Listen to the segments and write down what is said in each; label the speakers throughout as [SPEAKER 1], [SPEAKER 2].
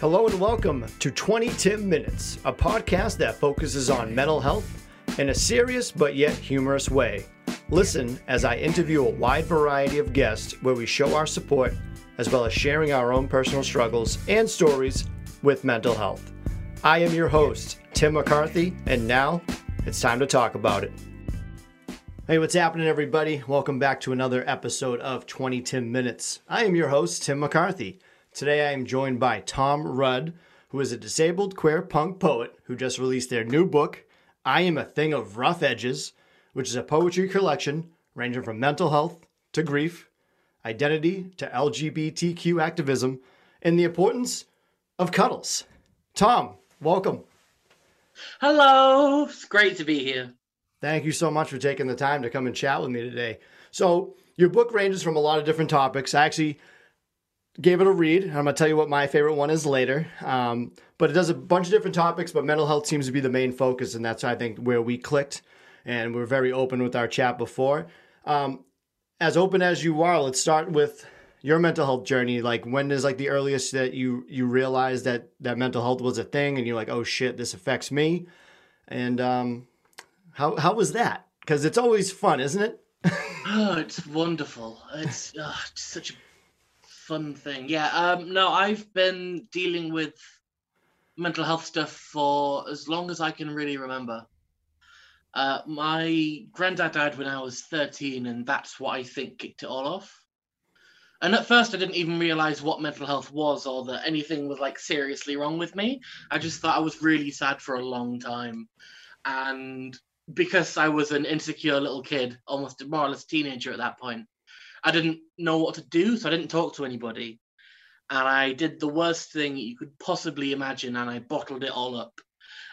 [SPEAKER 1] Hello and welcome to 20 Tim Minutes, a podcast that focuses on mental health in a serious but yet humorous way. Listen as I interview a wide variety of guests where we show our support as well as sharing our own personal struggles and stories with mental health. I am your host, Tim McCarthy, and now it's time to talk about it. Hey, what's happening, everybody? Welcome back to another episode of 20 Tim Minutes. I am your host, Tim McCarthy. Today I am joined by Tom Rudd, who is a disabled queer punk poet who just released their new book, I Am a Thing of Rough Edges, which is a poetry collection ranging from mental health to grief, identity to LGBTQ activism, and the importance of cuddles. Tom, welcome.
[SPEAKER 2] Hello, it's great to be here.
[SPEAKER 1] Thank you so much for taking the time to come and chat with me today. So, your book ranges from a lot of different topics. I actually gave it a read. I'm to tell you what my favorite one is later. Um, but it does a bunch of different topics, but mental health seems to be the main focus, and that's I think where we clicked, and we're very open with our chat before. Um, as open as you are, let's start with your mental health journey. Like, when is like the earliest that you you realized that that mental health was a thing, and you're like, oh shit, this affects me, and um, how how was that? Because it's always fun, isn't it?
[SPEAKER 2] oh, it's wonderful. It's, oh, it's such a fun thing. Yeah. Um, no, I've been dealing with mental health stuff for as long as I can really remember. Uh, my granddad died when I was 13, and that's what I think kicked it all off. And at first, I didn't even realize what mental health was or that anything was like seriously wrong with me. I just thought I was really sad for a long time. And because I was an insecure little kid, almost more or less teenager at that point, I didn't know what to do, so I didn't talk to anybody. And I did the worst thing you could possibly imagine, and I bottled it all up.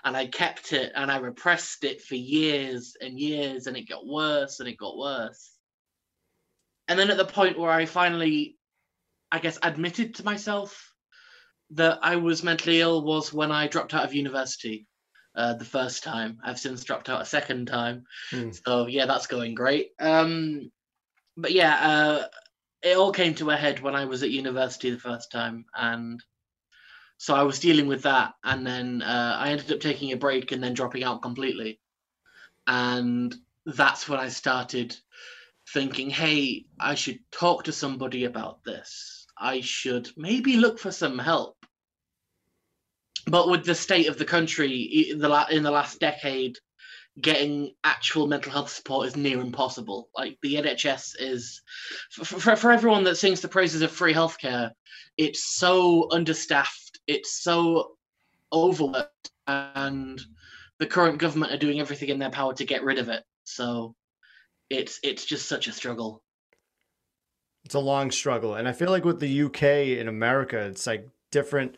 [SPEAKER 2] And I kept it and I repressed it for years and years, and it got worse and it got worse. And then at the point where I finally, I guess, admitted to myself that I was mentally ill was when I dropped out of university. Uh, the first time. I've since dropped out a second time. Mm. So yeah, that's going great. Um, but yeah, uh, it all came to a head when I was at university the first time, and so I was dealing with that, and then uh, I ended up taking a break and then dropping out completely, and that's when I started thinking, hey, I should talk to somebody about this. I should maybe look for some help. But with the state of the country in the, in the last decade, getting actual mental health support is near impossible. Like the NHS is, for, for, for everyone that sings the praises of free healthcare, it's so understaffed, it's so overworked, and the current government are doing everything in their power to get rid of it. So it's it's just such a struggle.
[SPEAKER 1] It's a long struggle, and I feel like with the UK in America, it's like different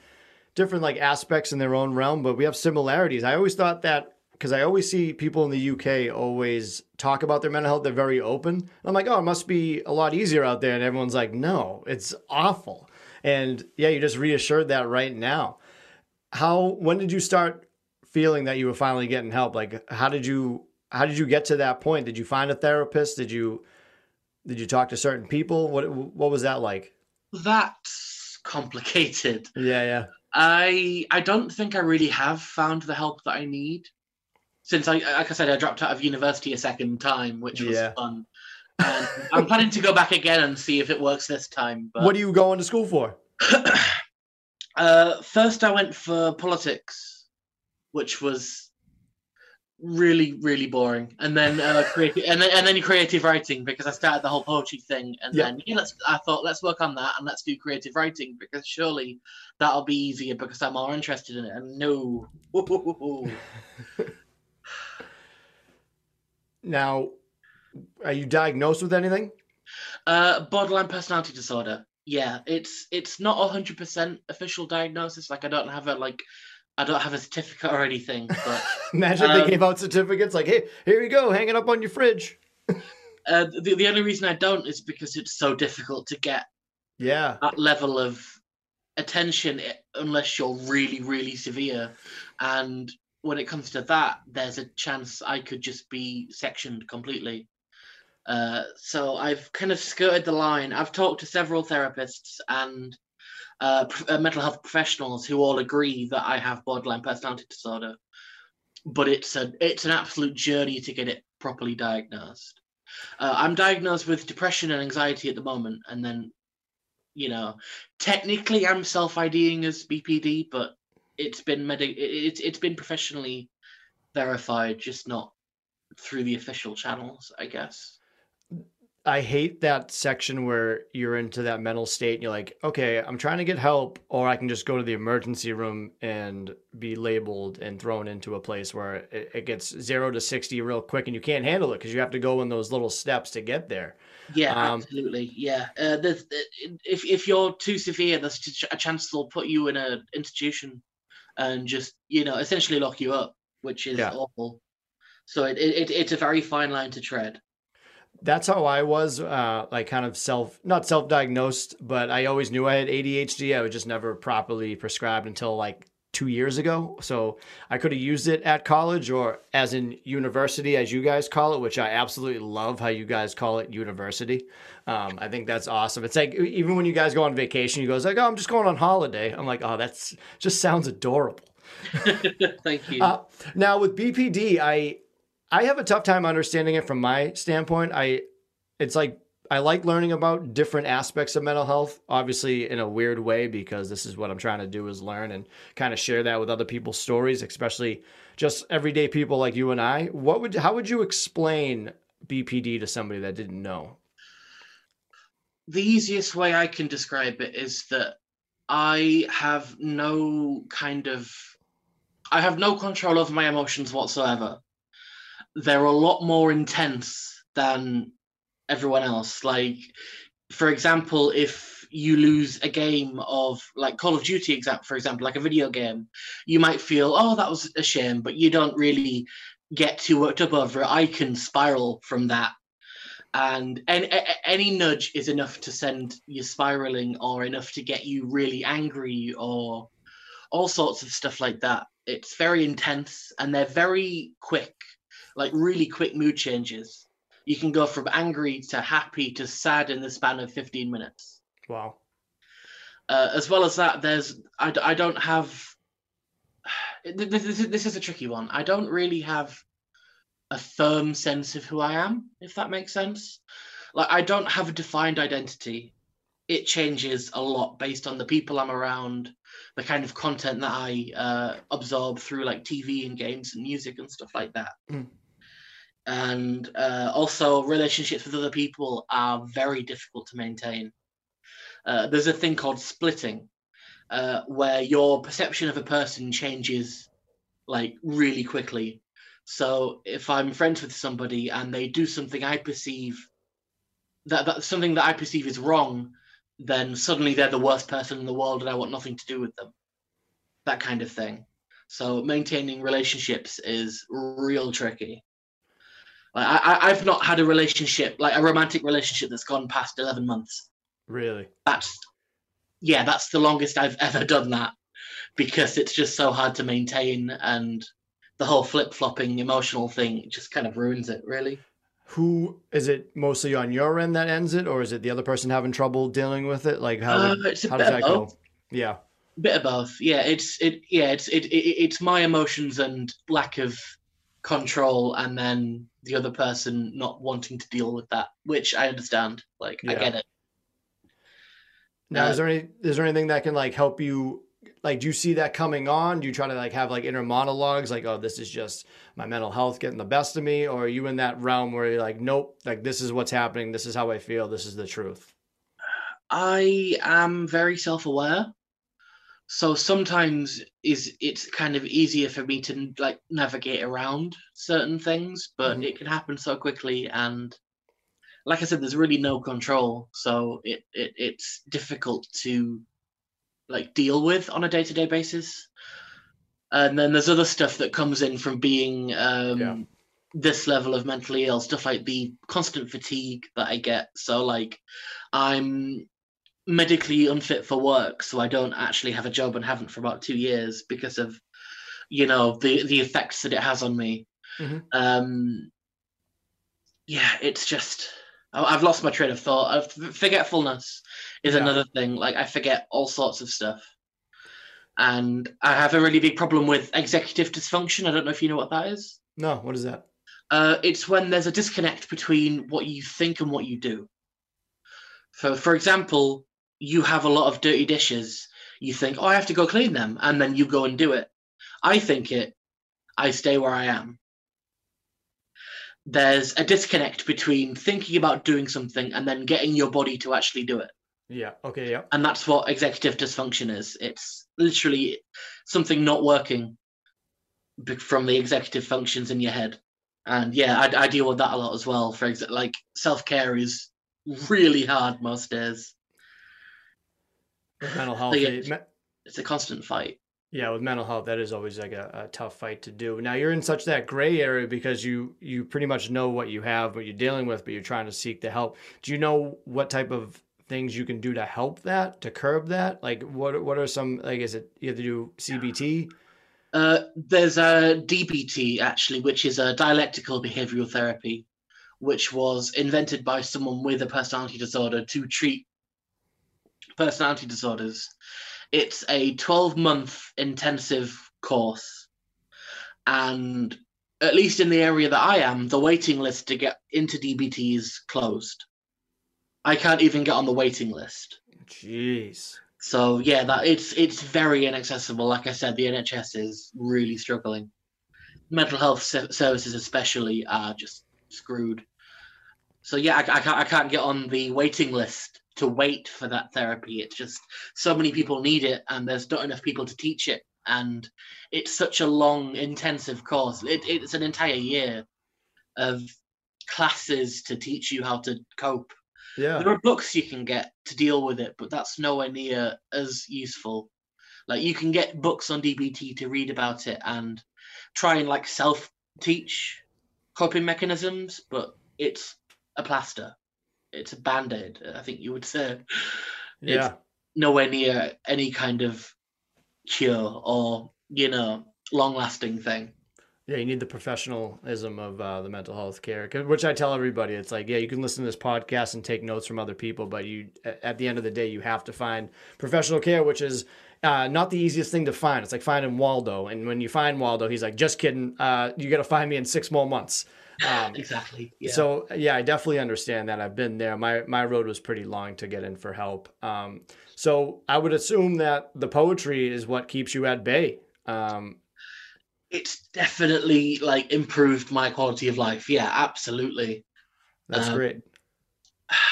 [SPEAKER 1] different like aspects in their own realm, but we have similarities. I always thought that because I always see people in the UK always talk about their mental health. They're very open. I'm like, oh, it must be a lot easier out there. And everyone's like, no, it's awful. And yeah, you just reassured that right now. How, when did you start feeling that you were finally getting help? Like, how did you, how did you get to that point? Did you find a therapist? Did you, did you talk to certain people? What, what was that like?
[SPEAKER 2] That's complicated.
[SPEAKER 1] Yeah, yeah.
[SPEAKER 2] I I don't think I really have found the help that I need since I, like I said, I dropped out of university a second time, which was yeah. fun. And I'm planning to go back again and see if it works this time.
[SPEAKER 1] But... What are you going to school for?
[SPEAKER 2] uh, first, I went for politics, which was really, really boring, and then uh, creative, and then and then creative writing because I started the whole poetry thing, and yeah. then yeah, let's. I thought let's work on that and let's do creative writing because surely that'll be easier because I'm more interested in it. And no.
[SPEAKER 1] Now, are you diagnosed with anything?
[SPEAKER 2] Uh, borderline personality disorder. Yeah, it's it's not a hundred percent official diagnosis. Like I don't have a like I don't have a certificate or anything. But
[SPEAKER 1] imagine um, they gave out certificates like, "Hey, here you go, hang it up on your fridge."
[SPEAKER 2] uh, the the only reason I don't is because it's so difficult to get
[SPEAKER 1] yeah
[SPEAKER 2] that level of attention unless you're really really severe, and when it comes to that, there's a chance I could just be sectioned completely. Uh, so I've kind of skirted the line. I've talked to several therapists, and uh, uh, mental health professionals who all agree that I have borderline personality disorder. But it's a it's an absolute journey to get it properly diagnosed. Uh, I'm diagnosed with depression and anxiety at the moment, and then, you know, technically I'm self IDing as BPD, but it's been medi- it's it's been professionally verified, just not through the official channels, I guess.
[SPEAKER 1] I hate that section where you're into that mental state and you're like, okay, I'm trying to get help, or I can just go to the emergency room and be labeled and thrown into a place where it, it gets zero to 60 real quick and you can't handle it because you have to go in those little steps to get there.
[SPEAKER 2] Yeah, um, absolutely. Yeah. Uh, there's, if, if you're too severe, there's a chance they'll put you in an institution and just, you know, essentially lock you up, which is yeah. awful. So it, it, it's a very fine line to tread
[SPEAKER 1] that's how I was, uh, like kind of self, not self diagnosed, but I always knew I had ADHD. I was just never properly prescribed until like two years ago. So I could have used it at college or as in university, as you guys call it, which I absolutely love how you guys call it university. Um, I think that's awesome. It's like even when you guys go on vacation, you goes like, "Oh, I'm just going on holiday." I'm like, "Oh, that's just sounds adorable."
[SPEAKER 2] Thank you. Uh,
[SPEAKER 1] now with BPD, I I have a tough time understanding it from my standpoint. I it's like I like learning about different aspects of mental health, obviously in a weird way because this is what I'm trying to do is learn and kind of share that with other people's stories, especially just everyday people like you and I. What would how would you explain BPD to somebody that didn't know?
[SPEAKER 2] The easiest way I can describe it is that I have no kind of I have no control over my emotions whatsoever they're a lot more intense than everyone else. Like, for example, if you lose a game of like Call of Duty, for example, like a video game, you might feel, oh, that was a shame, but you don't really get too worked up over it. I can spiral from that. And any, any nudge is enough to send you spiraling or enough to get you really angry or all sorts of stuff like that. It's very intense and they're very quick like really quick mood changes. You can go from angry to happy to sad in the span of 15 minutes.
[SPEAKER 1] Wow.
[SPEAKER 2] Uh, as well as that, there's I, I don't have. This, this, this is a tricky one. I don't really have a firm sense of who I am, if that makes sense. Like I don't have a defined identity. It changes a lot based on the people I'm around, the kind of content that I uh, absorb through like TV and games and music and stuff like that. Mm and uh, also relationships with other people are very difficult to maintain. Uh, there's a thing called splitting, uh, where your perception of a person changes like really quickly. So if I'm friends with somebody and they do something I perceive that, that something that I perceive is wrong, then suddenly they're the worst person in the world and I want nothing to do with them. That kind of thing. So maintaining relationships is real tricky. Like I, I've not had a relationship, like a romantic relationship that's gone past eleven months.
[SPEAKER 1] Really?
[SPEAKER 2] That's yeah, that's the longest I've ever done that because it's just so hard to maintain and the whole flip flopping emotional thing just kind of ruins it, really.
[SPEAKER 1] Who is it mostly on your end that ends it, or is it the other person having trouble dealing with it? Like how, uh, how does that go? Yeah,
[SPEAKER 2] bit of both. Yeah, it's it. Yeah, it's it, it. It's my emotions and lack of control, and then the other person not wanting to deal with that, which I understand. Like yeah. I get it.
[SPEAKER 1] Now, uh, is there any is there anything that can like help you? Like, do you see that coming on? Do you try to like have like inner monologues, like, "Oh, this is just my mental health getting the best of me," or are you in that realm where you're like, "Nope, like this is what's happening. This is how I feel. This is the truth."
[SPEAKER 2] I am very self aware so sometimes is it's kind of easier for me to like navigate around certain things but mm-hmm. it can happen so quickly and like i said there's really no control so it, it it's difficult to like deal with on a day-to-day basis and then there's other stuff that comes in from being um yeah. this level of mentally ill stuff like the constant fatigue that i get so like i'm medically unfit for work, so I don't actually have a job and haven't for about two years because of, you know, the the effects that it has on me. Mm-hmm. Um, yeah, it's just I've lost my train of thought. Forgetfulness is
[SPEAKER 1] Yeah.
[SPEAKER 2] another thing. Like I forget all sorts of stuff, and I have a really big problem with executive dysfunction. I don't know if you know what that is.
[SPEAKER 1] No, what is that?
[SPEAKER 2] Uh, it's when there's a disconnect between what you think and what you do. For for example, you have a lot of dirty dishes. You think, oh, I have to go clean them, and then you go and do it. I think it. I stay where I am. There's a disconnect between thinking about doing something and then getting your body to actually do it.
[SPEAKER 1] Yeah. Okay. Yeah.
[SPEAKER 2] And that's what executive dysfunction is. It's literally something not working from the executive functions in your head. And yeah, I, I deal with that a lot as well. For example, like self care is really hard most days.
[SPEAKER 1] Mental health.
[SPEAKER 2] yeah. It's a constant fight.
[SPEAKER 1] Yeah, with mental health, that is always like a, a tough fight to do. Now you're in such that gray area because you you pretty much know what you have, what you're dealing with, but you're trying to seek the help. Do you know what type of things you can do to help that, to curb that? Like what what are some like is it you have to do CBT?
[SPEAKER 2] Uh, there's a DBT actually, which is a dialectical behavioral therapy, which was invented by someone with a personality disorder to treat personality disorders. It's a 12 month intensive course. And at least in the area that I am, the waiting list to get into DBT is closed. I can't even get on the waiting list.
[SPEAKER 1] Jeez.
[SPEAKER 2] So yeah, that it's it's very inaccessible. Like I said, the NHS is really struggling. Mental health se- services, especially, are just screwed. So yeah, I, I can't I can't get on the waiting list to wait for that therapy. It's just so many people need it, and there's not enough people to teach it, and it's such a long, intensive course. It, it's an entire year of classes to teach you how to cope
[SPEAKER 1] Yeah.
[SPEAKER 2] there are books you can get to deal with it, but that's nowhere near as useful. Like you can get books on DBT to read about it and try and like self teach coping mechanisms, but it's a plaster. It's a band aid, I think you would say.
[SPEAKER 1] Yeah.
[SPEAKER 2] Nowhere near any kind of cure or, you know, long lasting thing.
[SPEAKER 1] Yeah, you need the professionalism of uh, the mental health care, which I tell everybody. It's like, yeah, you can listen to this podcast and take notes from other people, but you, at the end of the day, you have to find professional care, which is uh, not the easiest thing to find. It's like finding Waldo, and when you find Waldo, he's like, just kidding. Uh, you got to find me in six more months. Um,
[SPEAKER 2] Exactly. Yeah.
[SPEAKER 1] So yeah, I definitely understand that. I've been there. My my road was pretty long to get in for help. Um, so I would assume that the poetry is what keeps you at bay. Um,
[SPEAKER 2] it's definitely like improved my quality of life. Yeah, absolutely.
[SPEAKER 1] that's
[SPEAKER 2] Um,
[SPEAKER 1] great.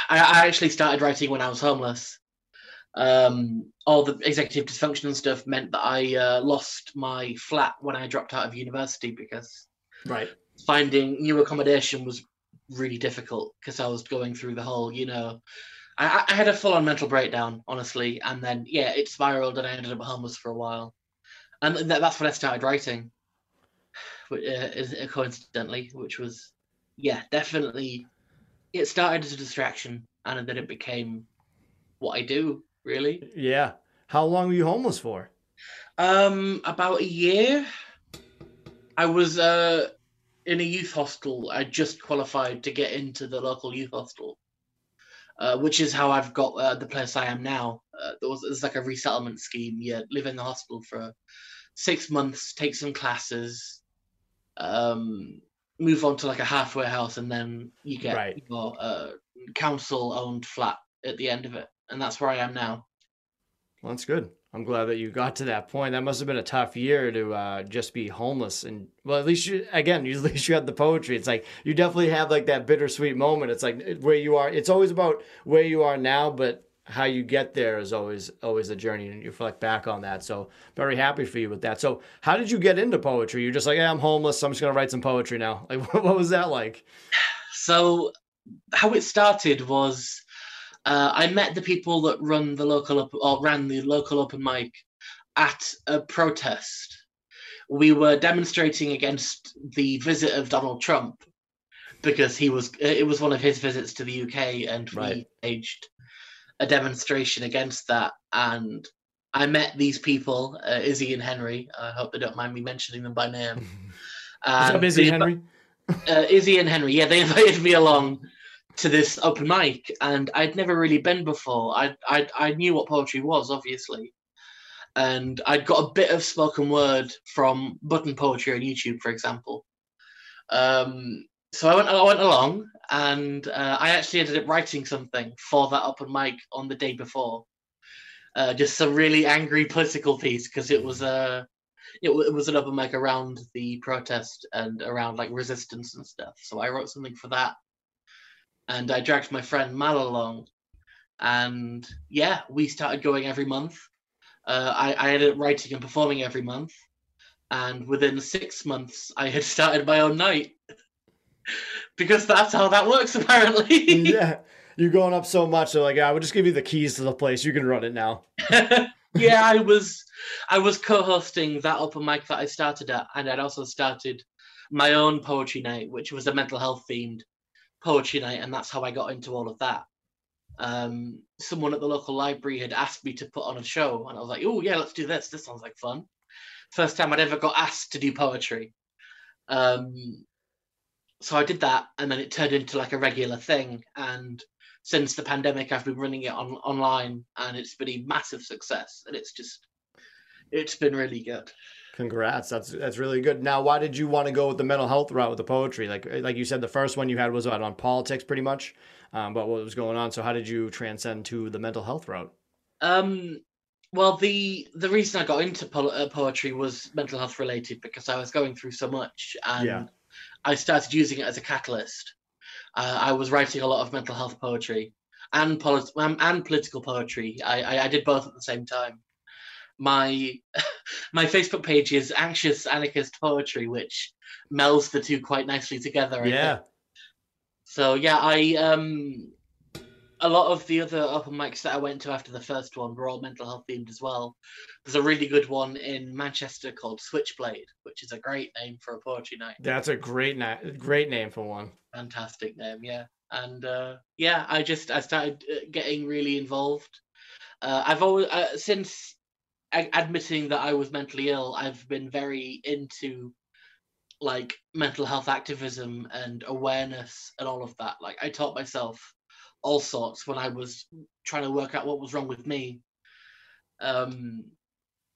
[SPEAKER 2] I, I actually started writing when I was homeless. Um, all the executive dysfunction and stuff meant that I uh, lost my flat when I dropped out of university because
[SPEAKER 1] Right.
[SPEAKER 2] Finding new accommodation was really difficult because I was going through the whole, you know, I, I had a full on mental breakdown, honestly. And then, yeah, it spiraled and I ended up homeless for a while. And th- that's when I started writing, wh- uh, uh, coincidentally, which was, yeah, definitely, it started as a distraction and then it became what I do, really.
[SPEAKER 1] Yeah. How long were you homeless for?
[SPEAKER 2] Um, about a year. I was uh in a youth hostel. I just qualified to get into the local youth hostel, uh, which is how I've got uh, the place I am now. Uh, there was it's like a resettlement scheme. You live in the hostel for six months, take some classes, um, move on to like a halfway house, and then you get
[SPEAKER 1] Right.
[SPEAKER 2] your uh, council-owned flat at the end of it, and that's where I am now.
[SPEAKER 1] Well, that's good. I'm glad that you got to that point. That must have been a tough year to uh, just be homeless. And well, at least you, again, at least you had the poetry. It's like you definitely have like that bittersweet moment. It's like where you are. It's always about where you are now, but how you get there is always always a journey, and you reflect back on that. So very happy for you with that. So how did you get into poetry? You're just like, yeah, I'm homeless. So I'm just gonna write some poetry now. Like, what was that like?
[SPEAKER 2] So, how it started was uh, I met the people that run the local up or ran the local open mic at a protest. We were demonstrating against the visit of Donald Trump because he was it was one of his visits to the UK, and
[SPEAKER 1] Right.
[SPEAKER 2] we staged a demonstration against that. And I met these people, uh, Izzy and Henry. I hope they don't mind me mentioning them by name.
[SPEAKER 1] What's
[SPEAKER 2] And
[SPEAKER 1] up, Izzy Henry?
[SPEAKER 2] uh, Izzy and Henry, yeah, they invited me along to this open mic, and I'd never really been before. I I I knew what poetry was, obviously, and I'd got a bit of spoken word from button poetry on YouTube, for example. Um, so I went I went along, and uh, I actually ended up writing something for that open mic on the day before. Uh, just a really angry political piece because it was a it, it was an open mic around the protest and around like resistance and stuff. So I wrote something for that, and I dragged my friend Mal along, and yeah, we started going every month. Uh, I, I ended up writing and performing every month, and within six months, I had started my own night because that's how that works apparently.
[SPEAKER 1] yeah, you're going up so much. They're like, yeah, I would just give you the keys to the place. You can run it now.
[SPEAKER 2] yeah, I was I was co-hosting that open mic that I started at, and I'd also started my own poetry night, which was a mental health themed poetry night, and that's how I got into all of that. Um, someone at the local library had asked me to put on a show, and I was like, "Oh yeah, let's do this. This sounds like fun." First time I'd ever got asked to do poetry. Um, so I did that, and then it turned into like a regular thing. And since the pandemic, I've been running it on online, and it's been a massive success. And it's just, it's been really good.
[SPEAKER 1] Congrats, that's that's really good. Now, why did you want to go with the mental health route with the poetry? Like like you said, the first one you had was on politics, pretty much. Um, but what was going on? So, how did you transcend to the mental health route?
[SPEAKER 2] Um, well, the the reason I got into po- uh, poetry was mental health related because I was going through so much, and yeah. I started using it as a catalyst. Uh, I was writing a lot of mental health poetry and polit- um, and political poetry. I, I, I did both at the same time. My my Facebook page is anxious anarchist poetry, which melds the two quite nicely together.
[SPEAKER 1] yeah.
[SPEAKER 2] So yeah, I um a lot of the other open mics that I went to after the first one were all mental health themed as well. There's a really good one in Manchester called Switchblade, which is a great name for a poetry night.
[SPEAKER 1] That's a great na- great name for one.
[SPEAKER 2] Fantastic name, yeah. And uh, yeah, I just I started uh, getting really involved. Uh, I've always uh, since admitting that I was mentally ill, I've been very into like mental health activism and awareness and all of that. Like I taught myself all sorts when I was trying to work out what was wrong with me. Um,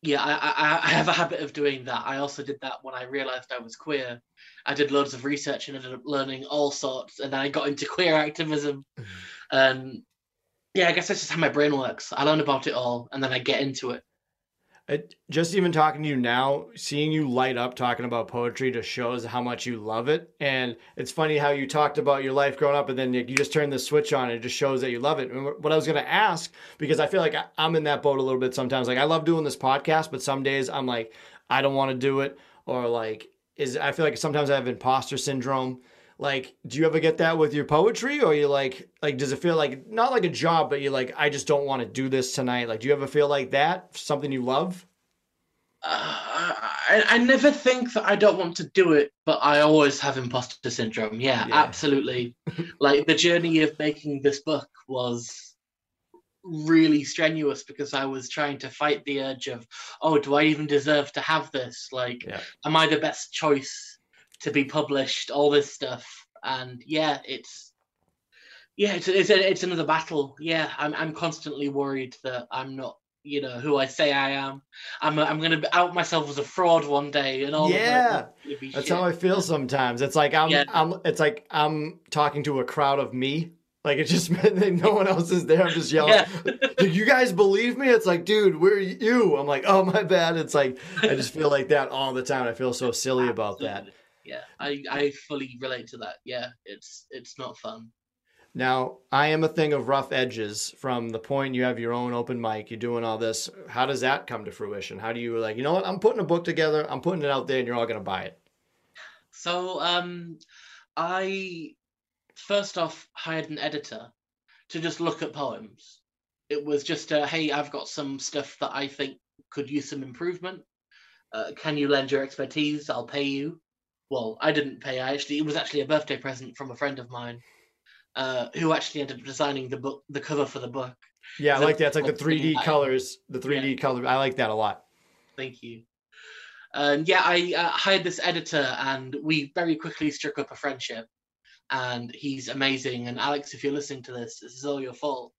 [SPEAKER 2] yeah, I, I, I have a habit of doing that. I also did that when I realized I was queer. I did loads of research and ended up learning all sorts, and then I got into queer activism. Mm-hmm. And yeah, I guess that's just how my brain works. I learn about it all, and then I get into it.
[SPEAKER 1] It, just even talking to you now, seeing you light up talking about poetry just shows how much you love it. And it's funny how you talked about your life growing up and then you just turn the switch on and it just shows that you love it. And what I was going to ask, because I feel like I'm in that boat a little bit sometimes. Like I love doing this podcast, but some days I'm like, I don't want to do it. Or like, is I feel like sometimes I have imposter syndrome. Like, do you ever get that with your poetry, or you like, like, does it feel like not like a job, but you're like, I just don't want to do this tonight? Like, do you ever feel like that? Something you love?
[SPEAKER 2] Uh, I, I never think that I don't want to do it, but I always have imposter syndrome. Yeah, yeah. absolutely. like the journey of making this book was really strenuous because I was trying to fight the urge of, oh, do I even deserve to have this? Like, yeah. am I the best choice? To be published, all this stuff. And yeah, it's yeah, it's it's, it's another battle. Yeah, I'm I'm constantly worried that I'm not you know who I say I am. I'm I'm gonna out myself as a fraud one day, and all.
[SPEAKER 1] Yeah, that that's shit. how I feel sometimes. It's like I'm yeah. I'm it's like I'm talking to a crowd of me. Like it just no one else is there. I'm just yelling. Yeah. Do you guys believe me? It's like, dude, where are you? I'm like, oh my bad. It's like I just feel like that all the time. I feel so silly Absolutely. about that
[SPEAKER 2] yeah i i fully relate to that. Yeah it's it's not fun.
[SPEAKER 1] Now i am a thing of rough edges from the point you have your own open mic you're doing all this. How does that come to fruition? How do you like you know what? I'm putting a book together i'm putting it out there and you're all going to buy it.
[SPEAKER 2] So um i first off hired an editor to just look at poems. It was just a hey i've got some stuff that i think could use some improvement. Uh, can you lend your expertise? I'll pay you well, I didn't pay. I actually it was actually a birthday present from a friend of mine, uh, who actually ended up designing the book, the cover for the book.
[SPEAKER 1] Yeah, I like that. It's like the three D colors, the three D yeah. color. I like that a lot.
[SPEAKER 2] Thank you. And yeah, I uh, hired this editor, and we very quickly struck up a friendship. and he's amazing. And Alex, if you're listening to this, this is all your fault.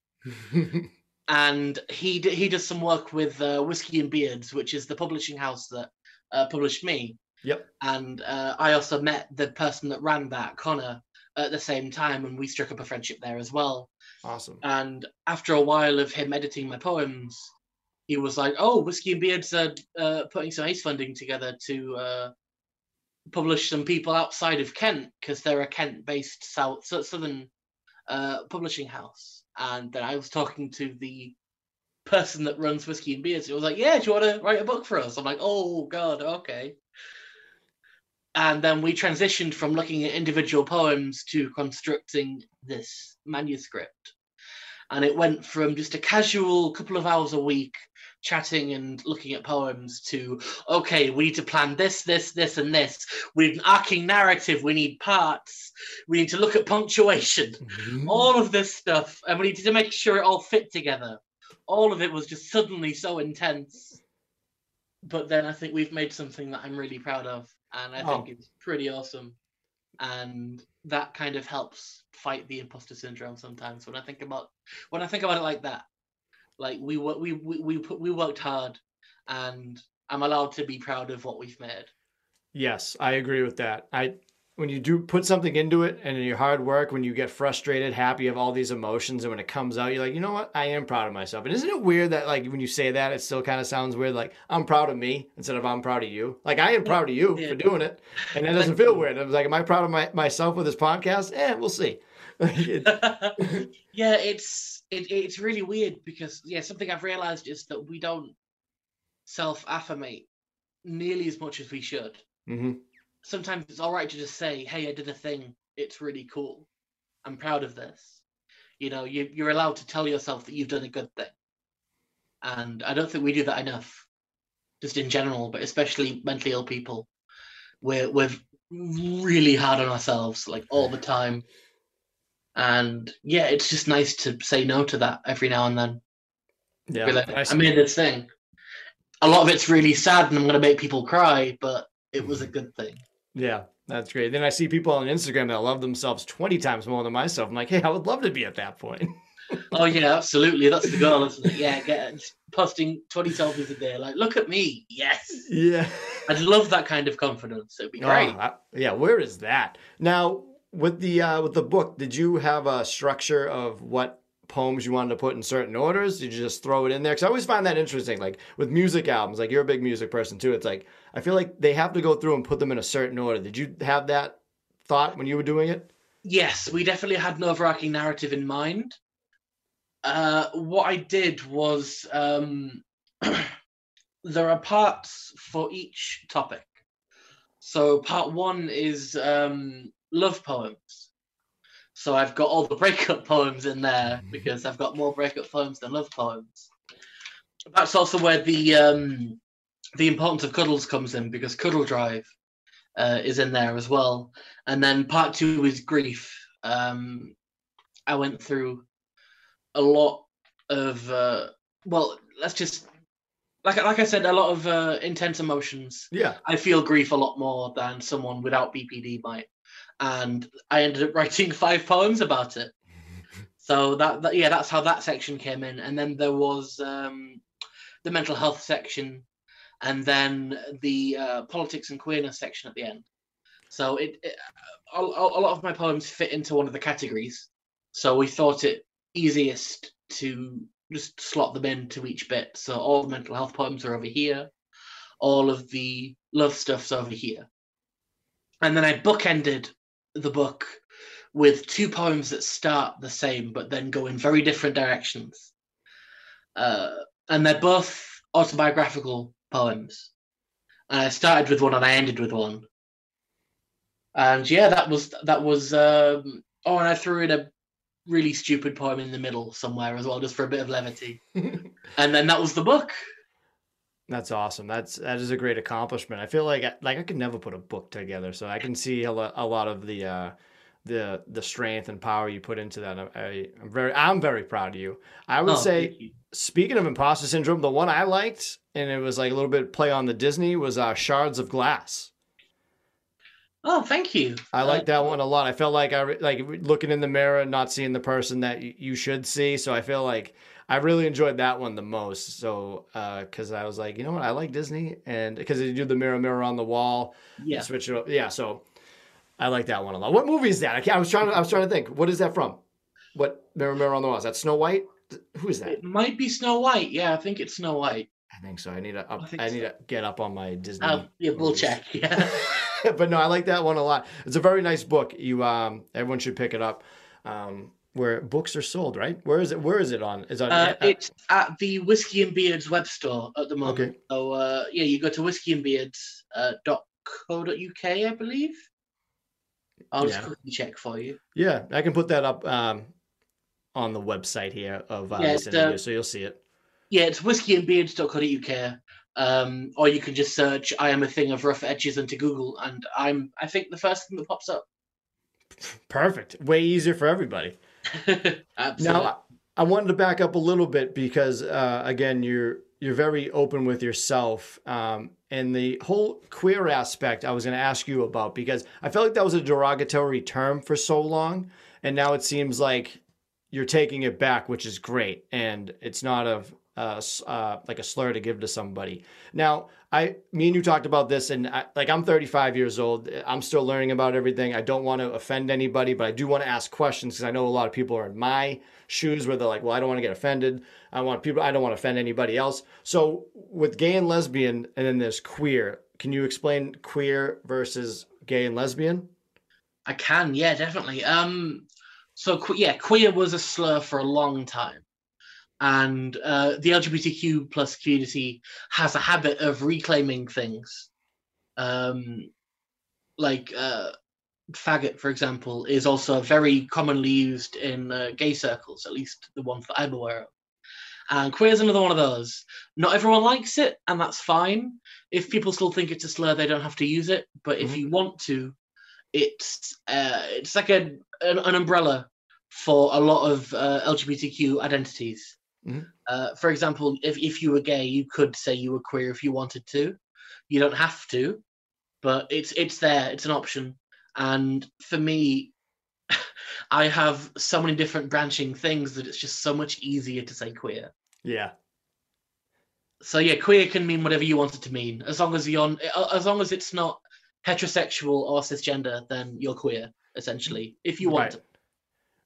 [SPEAKER 2] and he d- he does some work with uh, Whiskey and Beards, which is the publishing house that uh, published me.
[SPEAKER 1] Yep.
[SPEAKER 2] And uh, I also met the person that ran that, Connor, at the same time, and we struck up a friendship there as well.
[SPEAKER 1] Awesome.
[SPEAKER 2] And after a while of him editing my poems, he was like, "Oh, Whiskey and Beards are uh, putting some ACE funding together to uh, publish some people outside of Kent because they're a Kent-based South Southern uh, publishing house." And then I was talking to the person that runs Whiskey and Beards. It was like, "Yeah, do you want to write a book for us?" I'm like, "Oh God, okay." And then we transitioned from looking at individual poems to constructing this manuscript. And it went from just a casual couple of hours a week chatting and looking at poems to okay we need to plan this this this and this. We need an arcing narrative we need parts. We need to look at punctuation.
[SPEAKER 1] Mm-hmm.
[SPEAKER 2] all of this stuff. And we needed to make sure it all fit together. All of it was just suddenly so intense. But then i think we've made something that i'm really proud of and i oh. think
[SPEAKER 1] Oh.
[SPEAKER 2] it's pretty awesome and that kind of helps fight the imposter syndrome sometimes when i think about when i think about it like that like we we we we, put, we worked hard and i'm allowed to be proud of what we've made
[SPEAKER 1] Yes, I agree with that. I when you do put something into it and in your hard work, when you get frustrated, happy of all these emotions, and when it comes out, you're like, you know what? I am proud of myself. And isn't it weird that like when you say that, it still kind of sounds weird, like I'm proud of me instead of I'm proud of you. Like I am proud of you
[SPEAKER 2] Yeah.
[SPEAKER 1] for doing it, and that doesn't feel weird. I was like, am I proud of my, myself with this podcast? Eh, we'll see.
[SPEAKER 2] Yeah, it's it, it's really weird because yeah, something I've realized is that we don't self affirmate nearly as much as we should.
[SPEAKER 1] Mhm.
[SPEAKER 2] Sometimes it's all right to just say, "Hey, I did a thing. It's really cool. I'm proud of this." You know, you you're allowed to tell yourself that you've done a good thing, and I don't think we do that enough, just in general, but especially mentally ill people. We're we're really hard on ourselves like all the time and yeah, it's just nice to say no to that every now and then.
[SPEAKER 1] Yeah,
[SPEAKER 2] like,
[SPEAKER 1] I
[SPEAKER 2] I, made this thing. A lot of it's really sad, and I'm gonna make people cry, but it was a mm. good thing.
[SPEAKER 1] Yeah, that's great. Then I see people on Instagram that love themselves 20 times more than myself. I'm like, hey, I would love to be at that point.
[SPEAKER 2] Oh yeah, absolutely. That's the goal, isn't it? Yeah, get posting 20 selfies a day. Like, look at me. Yes,
[SPEAKER 1] yeah.
[SPEAKER 2] I'd love that kind of confidence. It'd be great.
[SPEAKER 1] Oh, I- yeah, where is that? Now, with the uh, with the book, did you have a structure of what poems you wanted to put in certain orders? Did you just throw it in there? Because I always find that interesting. Like with music albums, like you're a big music person too. It's like I feel like they have to go through and put them in a certain order. Did you have that thought when you were doing it?
[SPEAKER 2] Yes, we definitely had an overarching narrative in mind. Uh, what I did was um, there are parts for each topic. So part one is um, love poems. So I've got all the breakup poems in there because I've got more breakup poems than love poems. That's also where the um, the importance of cuddles comes in because Cuddle Drive uh, is in there as well. And then part two is grief. Um, I went through a lot of uh, well, let's just like like I said, a lot of uh, intense emotions.
[SPEAKER 1] Yeah.
[SPEAKER 2] I feel grief a lot more than someone without BPD might, and I ended up writing five poems about it. So that, that yeah, that's how that section came in, and then there was um, the mental health section, and then the uh, politics and queerness section at the end. So it, it a, a a lot of my poems fit into one of the categories. So we thought it easiest to just slot them into each bit. So all the mental health poems are over here, all of the love stuff's over here. And then I bookended the book with two poems that start the same but then go in very different directions. Uh, and they're both autobiographical poems. And I started with one and I ended with one. And yeah, that was that was um, oh, and I threw in a really stupid poem in the middle somewhere as well, just for a bit of levity. and then that was the book.
[SPEAKER 1] That's awesome. That's that is a great accomplishment. I feel like I, like I could never put a book together, so I can see a, lo- a lot of the uh, the the strength and power you put into that. I, I'm very I'm very proud of you. I would
[SPEAKER 2] Oh,
[SPEAKER 1] say, speaking of imposter syndrome, the one I liked and it was like a little bit play on the Disney was uh, Shards of Glass.
[SPEAKER 2] Oh, thank you.
[SPEAKER 1] I
[SPEAKER 2] Uh,
[SPEAKER 1] like that one a lot. I felt like I re- like looking in the mirror, and not seeing the person that y- you should see. So I feel like I really enjoyed that one the most. So because I was like, you know what, I like Disney, and because they do the mirror, mirror on the wall,
[SPEAKER 2] Yeah.
[SPEAKER 1] switch it up. Yeah, so I like that one a lot. What movie is that? I, can't, I was trying. To, I was trying to think. What is that from? What mirror, mirror on the wall? Is that Snow White? Who is that?
[SPEAKER 2] It might be Snow White. Yeah, I think it's Snow White.
[SPEAKER 1] I think so. I need to. Up,
[SPEAKER 2] I
[SPEAKER 1] I need
[SPEAKER 2] so.
[SPEAKER 1] to get up on my Disney.
[SPEAKER 2] Oh, yeah, we'll
[SPEAKER 1] movies.
[SPEAKER 2] check. Yeah.
[SPEAKER 1] but no, I like that one a lot. It's a very nice book. You um, everyone should pick it up. Um, where books are sold, right? Where is it? Where is it on? Is it on?
[SPEAKER 2] Uh, it's at the Whiskey and Beards web store at the moment.
[SPEAKER 1] Okay.
[SPEAKER 2] So uh, yeah, you go to whiskeyandbeards uh, dot co dot uk, I believe. I'll just quickly check for you.
[SPEAKER 1] yeah, I can put that up um, on the website here of uh,
[SPEAKER 2] Yeah, uh,
[SPEAKER 1] so you'll see it.
[SPEAKER 2] Yeah, it's whiskeyandbeards dot co dot uk. Um, or you can just search "I am a thing of rough edges" into Google, and I'm I think the first thing that pops up.
[SPEAKER 1] Perfect. Way easier for everybody.
[SPEAKER 2] Absolutely.
[SPEAKER 1] Now, I- wanted to back up a little bit because, uh, again, you're you're very open with yourself, um, and the whole queer aspect. I was going to ask you about because I felt like that was a derogatory term for so long, and now it seems like you're taking it back, which is great, and it's not a uh, uh, like a slur to give to somebody. Now, I, me and you talked about this, and I, like I'm 35 years old. I'm still learning about everything. I don't want to offend anybody, but I do want to ask questions because I know a lot of people are in my shoes where they're like, well, I don't want to get offended. I want people. I don't want to offend anybody else. So with gay and lesbian, and then there's queer. Can you explain queer versus gay and lesbian?
[SPEAKER 2] I can, yeah, definitely. Um, so yeah, queer was a slur for a long time, and uh, the LGBTQ plus community has a habit of reclaiming things. Um, like uh, faggot, for example, is also very commonly used in uh, gay circles, at least the ones that I'm aware of. And queer is another one of those. Not everyone likes it, and that's fine. If people still think it's a slur, they don't have to use it. But if
[SPEAKER 1] Mhm.
[SPEAKER 2] you want to, it's uh, it's like a an, an umbrella for a lot of uh, LGBTQ identities.
[SPEAKER 1] Mhm.
[SPEAKER 2] Uh, for example, if if you were gay, you could say you were queer if you wanted to. You don't have to, but it's it's there. It's an option. And for me, I have so many different branching things that it's just so much easier to say queer.
[SPEAKER 1] Yeah.
[SPEAKER 2] So yeah, queer can mean whatever you want it to mean, as long as you're on, as long as it's not heterosexual or cisgender, then you're queer essentially. If you want
[SPEAKER 1] Right.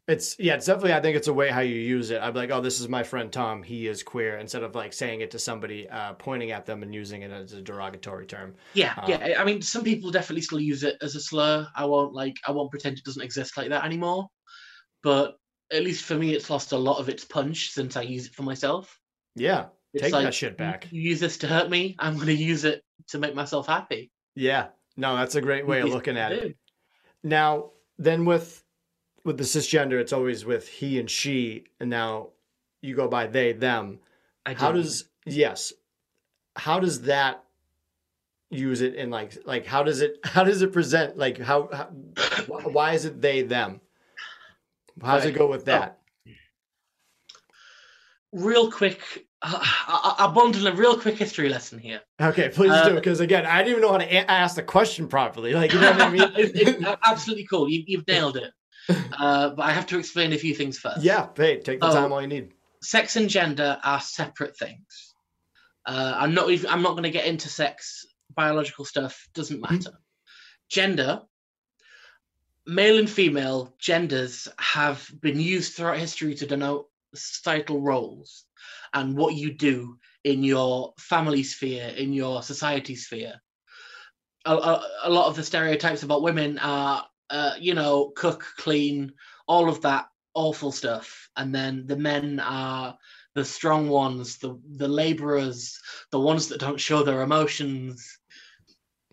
[SPEAKER 1] It's yeah, it's definitely. I think it's a way how you use it. I'm like, oh, this is my friend Tom. He is queer, instead of like saying it to somebody, uh, pointing at them and using it as a derogatory term.
[SPEAKER 2] Yeah,
[SPEAKER 1] Uh,
[SPEAKER 2] yeah. I- I mean, some people definitely still use it as a slur. I won't like. I won't pretend it doesn't exist like that anymore. But at least for me, it's lost a lot of its punch since I use it for myself.
[SPEAKER 1] Yeah,
[SPEAKER 2] It's
[SPEAKER 1] take
[SPEAKER 2] like,
[SPEAKER 1] that shit back.
[SPEAKER 2] You use this to hurt me. I'm going to use it to make myself happy.
[SPEAKER 1] Yeah, no, that's a great way of looking at it. Now, then with with the cisgender, it's always with he and she, and now you go by they them.
[SPEAKER 2] I
[SPEAKER 1] How does yes? How does that use it in like like how does it how does it present like how, how why is it they them? How does it go with that?
[SPEAKER 2] real quick? I, I, I'll bundle a real quick history lesson here.
[SPEAKER 1] Okay, please
[SPEAKER 2] Uh,
[SPEAKER 1] do because again, I didn't even know how to a- ask the question properly. Like you know what I mean?
[SPEAKER 2] It's- it's absolutely cool. You, you've nailed it. Uh, but I have to explain a few things first.
[SPEAKER 1] yeah, hey, take the
[SPEAKER 2] Oh.
[SPEAKER 1] time all you need.
[SPEAKER 2] sex and gender are separate things. Uh, I'm not even, I'm not going to get into sex biological stuff. Doesn't
[SPEAKER 1] Mhm.
[SPEAKER 2] matter. Gender, male and female genders have been used throughout history to denote societal roles and what you do in your family sphere, in your society sphere. A, a, a lot of the stereotypes about women are, uh, you know, cook, clean, all of that awful stuff. And then the men are the strong ones, the the laborers, the ones that don't show their emotions.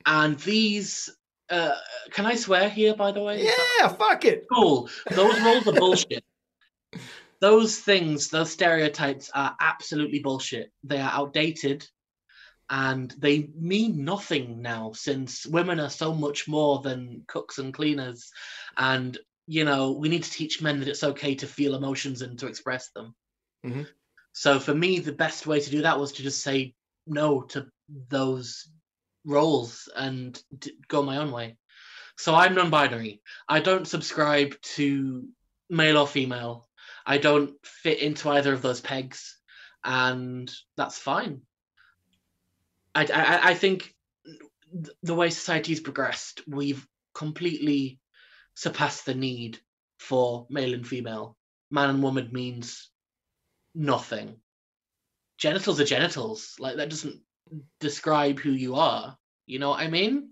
[SPEAKER 2] And these, uh, can I swear here? By the way,
[SPEAKER 1] Yeah, fuck it.
[SPEAKER 2] cool. Those roles are bullshit. Those things, those stereotypes are absolutely bullshit. They are outdated and they mean nothing now since women are so much more than cooks and cleaners. And, you know, we need to teach men that it's okay to feel emotions and to express them.
[SPEAKER 1] Mhm.
[SPEAKER 2] So for me, the best way to do that was to just say no to those roles and d- go my own way. So I'm non-binary. I don't subscribe to male or female. I don't fit into either of those pegs, and that's fine. I I, I think the way society's progressed, we've completely surpassed the need for male and female. Man and woman means nothing. Genitals are genitals. Like that doesn't describe who you are. You know what I mean?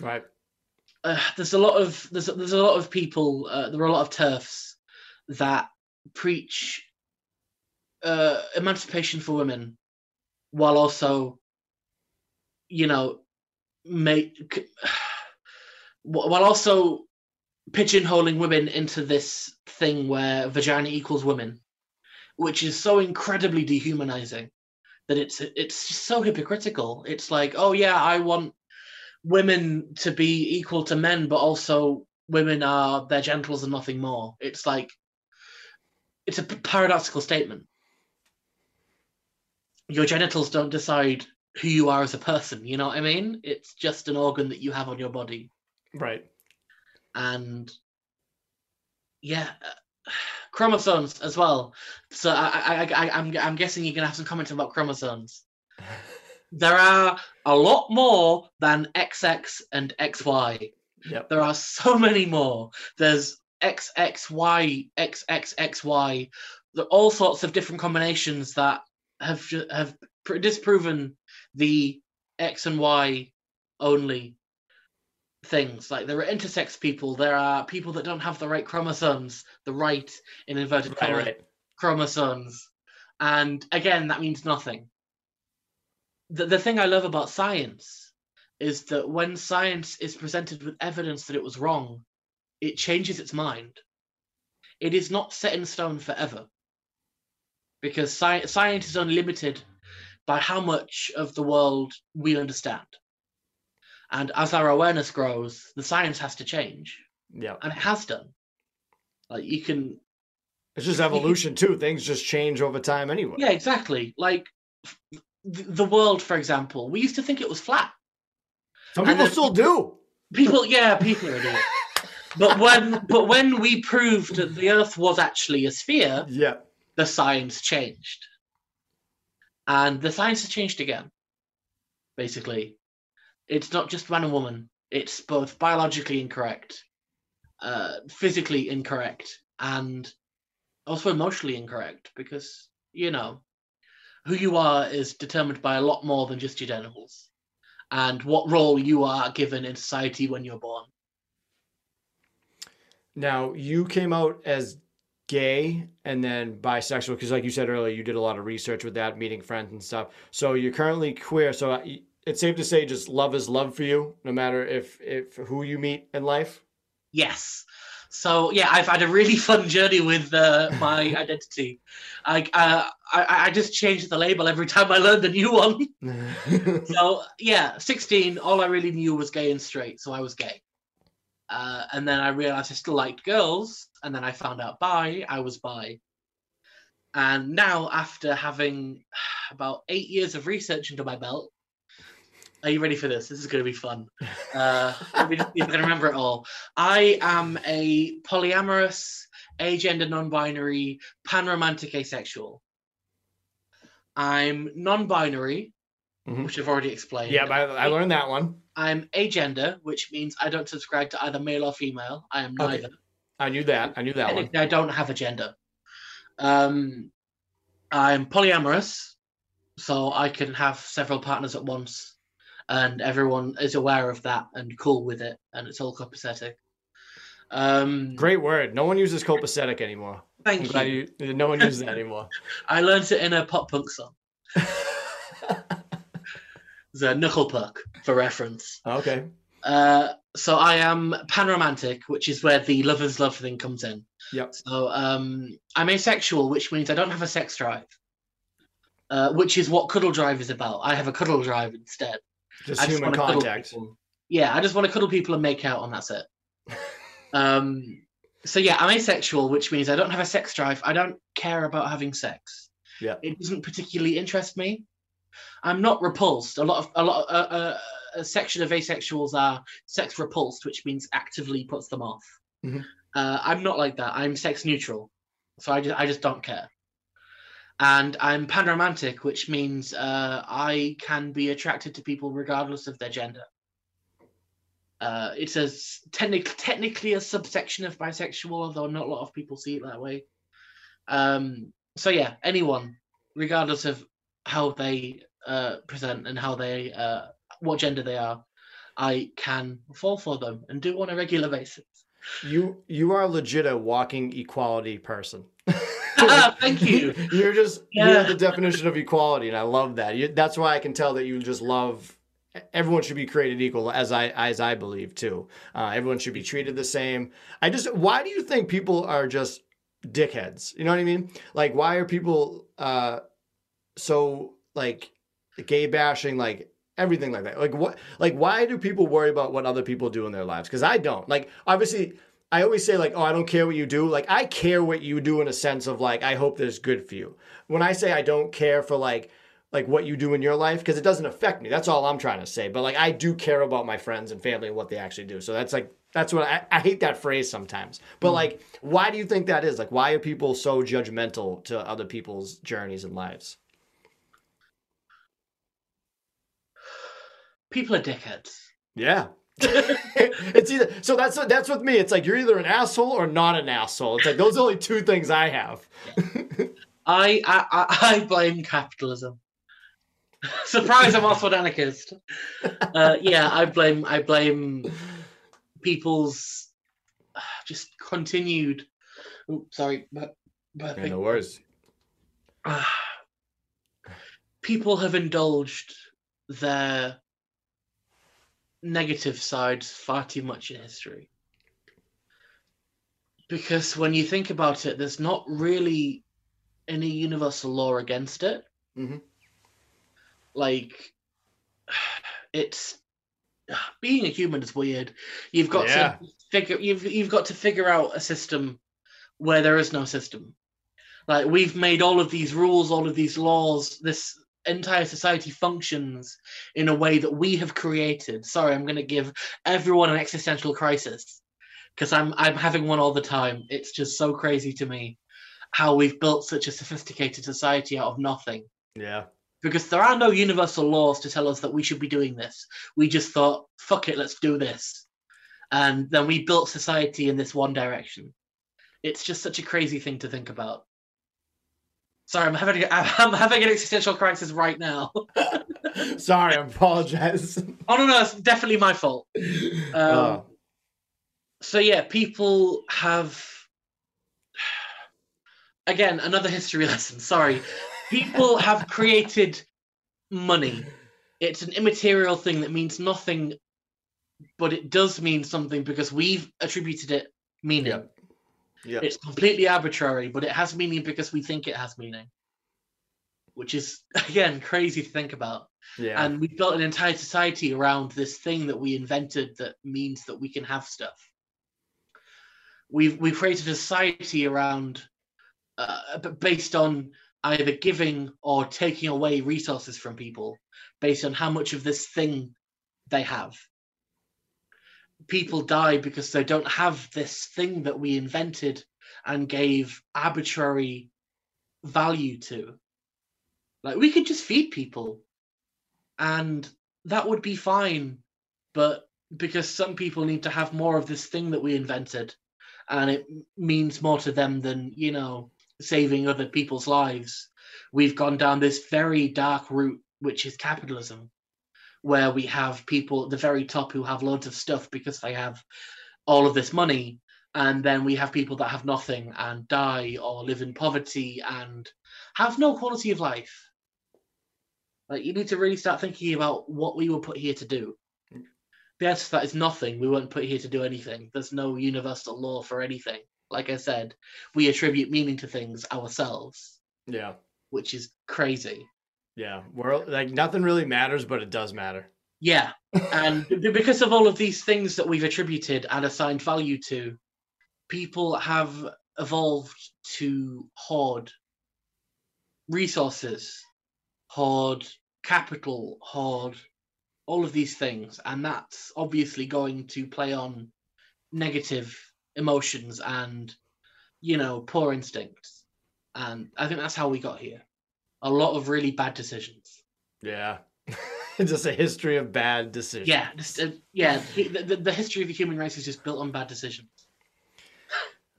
[SPEAKER 1] Right.
[SPEAKER 2] Uh, there's a lot of there's there's a lot of people. Uh, there are a lot of TERFs that preach uh, emancipation for women, while also, you know, make while also pigeonholing women into this thing where vagina equals women, which is so incredibly dehumanizing that it's it's so hypocritical. It's like, oh yeah, I want women to be equal to men, but also women are their genitals and nothing more. It's like it's a paradoxical statement. Your genitals don't decide who you are as a person. You know what I mean? It's just an organ that you have on your body.
[SPEAKER 1] Right.
[SPEAKER 2] And yeah, chromosomes as well. So I, I, I, I'm, I'm guessing you're gonna have some comments about chromosomes. there are a lot more than XX and XY.
[SPEAKER 1] Yep.
[SPEAKER 2] There are so many more. There's XXY, XXXY, all sorts of different combinations that have have disproven the X and Y only things. Like there are intersex people, there are people that don't have the right chromosomes, the right in inverted
[SPEAKER 1] Right,
[SPEAKER 2] commas
[SPEAKER 1] right.
[SPEAKER 2] chromosomes. And again, that means nothing. The, the thing I love about science is that when science is presented with evidence that it was wrong, it changes its mind. It is not set in stone forever. Because sci- science is unlimited by how much of the world we understand. And as our awareness grows, the science has to change.
[SPEAKER 1] Yeah.
[SPEAKER 2] And it has done. Like you can
[SPEAKER 1] It's just evolution too. Things just change over time anyway.
[SPEAKER 2] Yeah, exactly. Like the world, for example, we used to think it was flat.
[SPEAKER 1] Some people still do.
[SPEAKER 2] People, yeah, people are idiots. But when, but when we proved that the Earth was actually a sphere,
[SPEAKER 1] Yeah.
[SPEAKER 2] the science changed, and the science has changed again. Basically, it's not just man and woman; it's both biologically incorrect, uh, physically incorrect, and also emotionally incorrect because you know who you are is determined by a lot more than just your genitals and what role you are given in society when you're born.
[SPEAKER 1] Now you came out as gay and then bisexual because, like you said earlier, you did a lot of research with that, meeting friends and stuff. So you're currently queer. So uh, it's safe to say, just love is love for you, no matter if if who you meet in life.
[SPEAKER 2] Yes. So yeah, I've had a really fun journey with uh, my identity. I, uh, I I just changed the label every time I learned a new one. so yeah, 16, all I really knew was gay and straight, so I was gay. Uh, and then I realized I still liked girls, and then I found out bi, I was bi. And now, after having about eight years of research under my belt, are you ready for this? This is going to be fun. Uh, let me just see if I can remember it all. I am a polyamorous, agender non-binary, pan-romantic asexual. I'm non-binary,
[SPEAKER 1] Mhm.
[SPEAKER 2] which I've already explained.
[SPEAKER 1] yeah, I, I learned that one.
[SPEAKER 2] I'm agender, which means I don't subscribe to either male or female. I am
[SPEAKER 1] Okay.
[SPEAKER 2] neither.
[SPEAKER 1] I knew that. I knew that one.
[SPEAKER 2] I don't have a gender. Um, I'm polyamorous, so I can have several partners at once, and everyone is aware of that and cool with it, and it's all copacetic. Um,
[SPEAKER 1] Great word. No one uses copacetic anymore.
[SPEAKER 2] Thank you.
[SPEAKER 1] you. No one uses that anymore.
[SPEAKER 2] I learned it in a pop punk song. A knuckle puck for reference.
[SPEAKER 1] okay.
[SPEAKER 2] Uh, so I am panromantic, which is where the lovers love thing comes in.
[SPEAKER 1] Yep.
[SPEAKER 2] So um, I'm asexual, which means I don't have a sex drive, uh, which is what cuddle drive is about. I have a cuddle drive instead.
[SPEAKER 1] Just
[SPEAKER 2] I just
[SPEAKER 1] human contact.
[SPEAKER 2] Yeah, I just want to cuddle people and make out, and that's it. um, so yeah, I'm asexual, which means I don't have a sex drive. I don't care about having sex.
[SPEAKER 1] Yeah.
[SPEAKER 2] It doesn't particularly interest me. I'm not repulsed. A lot of a lot. Uh, uh, a section of asexuals are sex repulsed, which means actively puts them off.
[SPEAKER 1] Mhm.
[SPEAKER 2] Uh, I'm not like that. I'm sex neutral, so I just I just don't care. And I'm panromantic, which means uh, I can be attracted to people regardless of their gender. Uh, it's a technic- technically a subsection of bisexual, although not a lot of people see it that way. Um, so yeah, anyone, regardless of how they uh, present and how they uh, what gender they are, I can fall for them and do it on a regular basis.
[SPEAKER 1] You you are legit a walking equality person.
[SPEAKER 2] ah, Thank you.
[SPEAKER 1] You're just
[SPEAKER 2] Yeah.
[SPEAKER 1] you're the definition of equality, and I love that. You, that's why I can tell that you just love. Everyone should be created equal, as I as I believe too. Uh, everyone should be treated the same. I just why do you think people are just dickheads? You know what I mean? Like why are people uh, so like gay bashing like everything like that? Like what? Like why do people worry about what other people do in their lives? Because I don't. Like obviously I always say like, oh, I don't care what you do. Like I care what you do in a sense of like, I hope there's good for you. When I say I don't care for like like what you do in your life because it doesn't affect me. That's all I'm trying to say. But like I do care about my friends and family and what they actually do. So that's like that's what I, I hate that phrase sometimes. But mm. like, why do you think that is? Like, why are people so judgmental to other people's journeys and lives?
[SPEAKER 2] People are dickheads.
[SPEAKER 1] Yeah. it's either so that's that's with me. It's like you're either an asshole or not an asshole. It's like those are only two things I have.
[SPEAKER 2] I I, I, blame capitalism. Surprise! I'm also an anarchist. Uh, yeah, I blame I blame people's uh, just continued. Oh, sorry, but but
[SPEAKER 1] no worries.
[SPEAKER 2] uh, people have indulged their negative sides far too much in history. Because when you think about it, there's not really any universal law against it.
[SPEAKER 1] Mhm.
[SPEAKER 2] Like, it's being a human is weird. You've got
[SPEAKER 1] Yeah.
[SPEAKER 2] to figure you've you've got to figure out a system where there is no system. Like we've made all of these rules, all of these laws, this entire society functions in a way that we have created. Sorry, I'm going to give everyone an existential crisis because I'm I'm having one all the time. It's just so crazy to me how we've built such a sophisticated society out of nothing.
[SPEAKER 1] Yeah.
[SPEAKER 2] Because there are no universal laws to tell us that we should be doing this. We just thought, fuck it, let's do this. And then we built society in this one direction. It's just such a crazy thing to think about. Sorry, I'm having I'm having an existential crisis right now.
[SPEAKER 1] Sorry, I apologize.
[SPEAKER 2] Oh no, no, it's definitely my fault. Um,
[SPEAKER 1] Oh.
[SPEAKER 2] So yeah, people have again another history lesson. Sorry, people have created money. It's an immaterial thing that means nothing, but it does mean something because we've attributed it meaning.
[SPEAKER 1] Yep. Yeah.
[SPEAKER 2] It's completely arbitrary, but it has meaning because we think it has meaning, which is again crazy to think about.
[SPEAKER 1] Yeah.
[SPEAKER 2] And we've built an entire society around this thing that we invented that means that we can have stuff. We've we've created a society around uh, based on either giving or taking away resources from people based on how much of this thing they have. People die because they don't have this thing that we invented and gave arbitrary value to. Like we could just feed people and that would be fine but because some people need to have more of this thing that we invented and it means more to them than you know saving other people's lives we've gone down this very dark route which is capitalism where we have people at the very top who have loads of stuff because they have all of this money and then we have people that have nothing and die or live in poverty and have no quality of life like you need to really start thinking about what we were put here to do. The answer to that is nothing. We weren't put here to do anything. There's no universal law for anything. Like I said, we attribute meaning to things ourselves,
[SPEAKER 1] yeah.
[SPEAKER 2] which is crazy.
[SPEAKER 1] Yeah. We're like nothing really matters, but it does matter.
[SPEAKER 2] Yeah, and because of all of these things that we've attributed and assigned value to, people have evolved to hoard resources, hoard capital, hoard all of these things, and that's obviously going to play on negative emotions and you know poor instincts, and I think that's how we got here. A lot of really bad decisions.
[SPEAKER 1] Yeah. just a history of bad decisions.
[SPEAKER 2] Yeah, just, uh, yeah. The, the, the history of the human race is just built on bad decisions.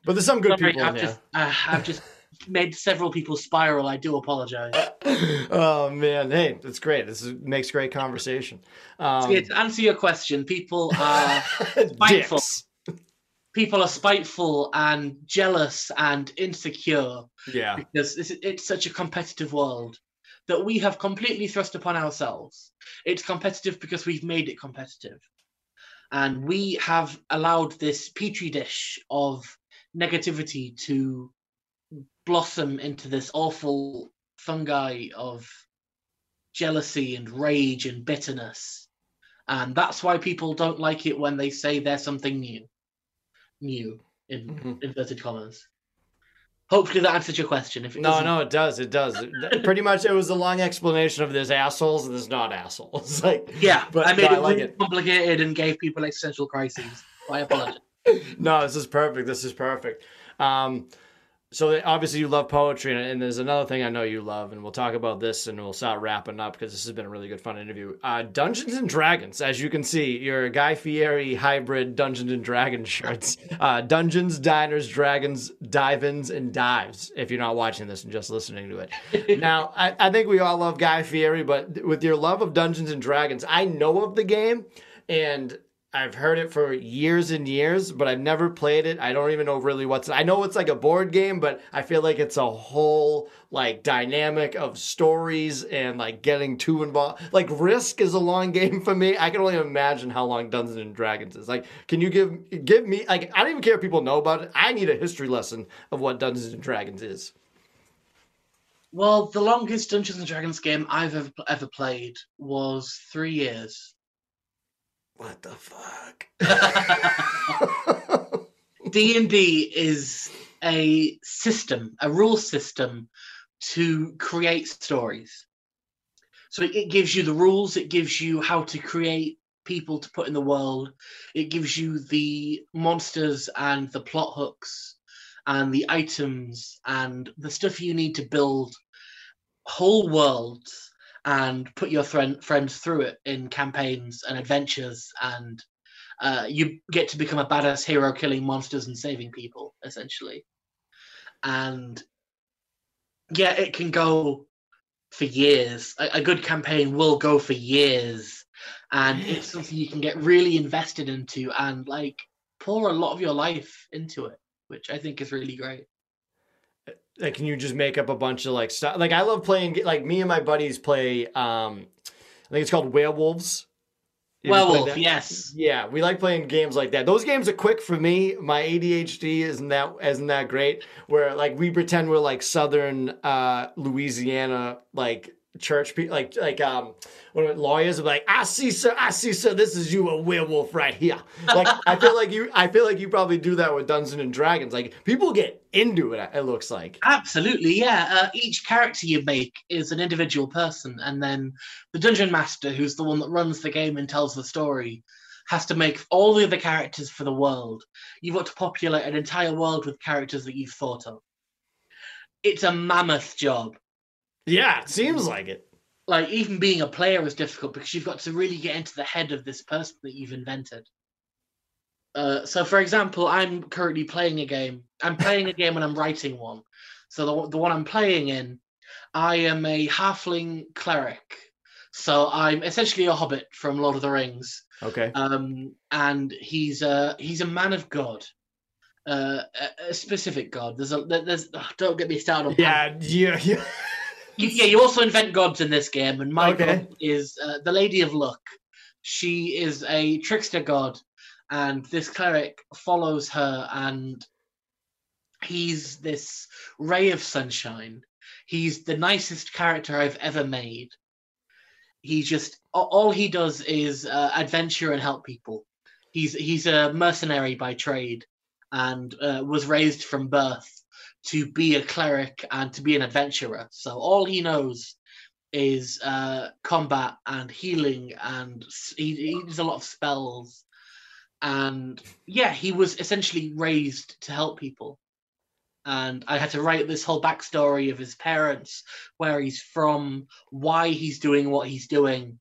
[SPEAKER 1] But there's some good
[SPEAKER 2] Sorry,
[SPEAKER 1] people in
[SPEAKER 2] I've
[SPEAKER 1] there.
[SPEAKER 2] just, uh, I've just made several people spiral. I do apologize.
[SPEAKER 1] oh man, hey, that's great. This is, makes great conversation. Um,
[SPEAKER 2] Yeah, to answer your question, people are spiteful.
[SPEAKER 1] dicks.
[SPEAKER 2] People are spiteful and jealous and insecure
[SPEAKER 1] Yeah,
[SPEAKER 2] because this, it's such a competitive world that we have completely thrust upon ourselves. It's competitive because we've made it competitive. And we have allowed this petri dish of negativity to blossom into this awful fungi of jealousy and rage and bitterness. And that's why people don't like it when they say there's something new. New, in
[SPEAKER 1] Mhm.
[SPEAKER 2] inverted commas. Hopefully that answers your question. If it
[SPEAKER 1] no, no, it does. It does. Pretty much, it was a long explanation of there's assholes and there's not assholes. Like,
[SPEAKER 2] Yeah,
[SPEAKER 1] But-
[SPEAKER 2] I made
[SPEAKER 1] I
[SPEAKER 2] it
[SPEAKER 1] like
[SPEAKER 2] really
[SPEAKER 1] it.
[SPEAKER 2] complicated and gave people existential crises. I apologize.
[SPEAKER 1] no, this is perfect. This is perfect. Um, so obviously you love poetry, and, and there's another thing I know you love, and we'll talk about this, and we'll start wrapping up because this has been a really good, fun interview. Uh, Dungeons and Dragons, as you can see, your Guy Fieri hybrid Dungeons and Dragons shirts. Uh, Dungeons, Diners, Dragons, Dive-ins, and Dives. If you're not watching this and just listening to it. now, I, I think we all love Guy Fieri, but with your love of Dungeons and Dragons, I know of the game, and I've heard it for years and years, but I've never played it. I don't even know really what's. I know it's like a board game, but I feel like it's a whole like dynamic of stories and like getting too involved. Like Risk is a long game for me. I can only imagine how long Dungeons and Dragons is. Like, can you give give me like I don't even care if people know about it. I need a history lesson of what Dungeons and Dragons is.
[SPEAKER 2] Well, the longest Dungeons and Dragons game I've ever, ever played was three years.
[SPEAKER 1] What the fuck?
[SPEAKER 2] D and D is a system, a rule system to create stories. So it, it gives you the rules, it gives you how to create people to put in the world, it gives you the monsters and the plot hooks and the items and the stuff you need to build whole worlds and put your friend, friends through it in campaigns and adventures and uh, you get to become a badass hero killing monsters and saving people essentially. And yeah it can go for years. A, a good campaign will go for years. And it's something you can get really invested into and like pour a lot of your life into it which i think is really great
[SPEAKER 1] like can you just make up a bunch of like stuff like i love playing like me and my buddies play um i think it's called werewolves. You
[SPEAKER 2] werewolf yes.
[SPEAKER 1] Yeah we like playing games like that. Those games are quick for me. My adhd isn't that isn't that great. Where like we pretend we're like southern uh louisiana like church people like like um what lawyers are like i see sir i see sir this is you a werewolf right here like i feel like you i feel like you probably do that with dungeons and dragons like people get into it it looks like
[SPEAKER 2] Absolutely, yeah. Uh, each character you make is an individual person, and then the dungeon master, who's the one that runs the game and tells the story, has to make all the other characters for the world. You've got to populate an entire world with characters that you've thought of. It's a mammoth job.
[SPEAKER 1] Yeah it seems like it
[SPEAKER 2] Like even being a player is difficult because you've got to really get into the head of this person that you've invented. Uh, so, for example, I'm currently playing a game. I'm playing a game and I'm writing one. So the the one I'm playing in, I am a halfling cleric. So I'm essentially a hobbit from Lord of the Rings,
[SPEAKER 1] okay
[SPEAKER 2] um, and he's a he's a man of God, uh, a, a specific God. There's a there's ugh, don't get me started on
[SPEAKER 1] yeah yeah yeah
[SPEAKER 2] you, yeah, you also invent gods in this game, and my
[SPEAKER 1] Okay.
[SPEAKER 2] god is uh, the Lady of Luck. She is a trickster god, and this cleric follows her, and he's this ray of sunshine. He's the nicest character I've ever made. He just all he does is uh, adventure and help people. He's he's a mercenary by trade, and uh, was raised from birth to be a cleric and to be an adventurer. So all he knows is uh, combat and healing, and he, he does a lot of spells. And yeah, he was essentially raised to help people. And I had to write this whole backstory of his parents, where he's from, why he's doing what he's doing,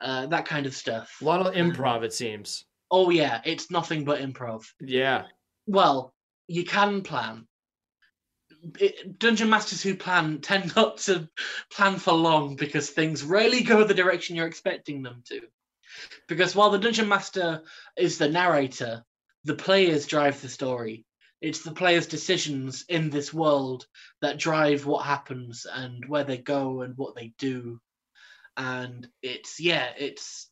[SPEAKER 2] uh, that kind of stuff.
[SPEAKER 1] A lot of improv, it seems.
[SPEAKER 2] Oh yeah, it's nothing but improv.
[SPEAKER 1] Yeah.
[SPEAKER 2] Well, you can plan. It, dungeon masters who plan tend not to plan for long because things rarely go the direction you're expecting them to. Because while the dungeon master is the narrator, the players drive the story. It's the players' decisions in this world that drive what happens and where they go and what they do. And it's yeah, it's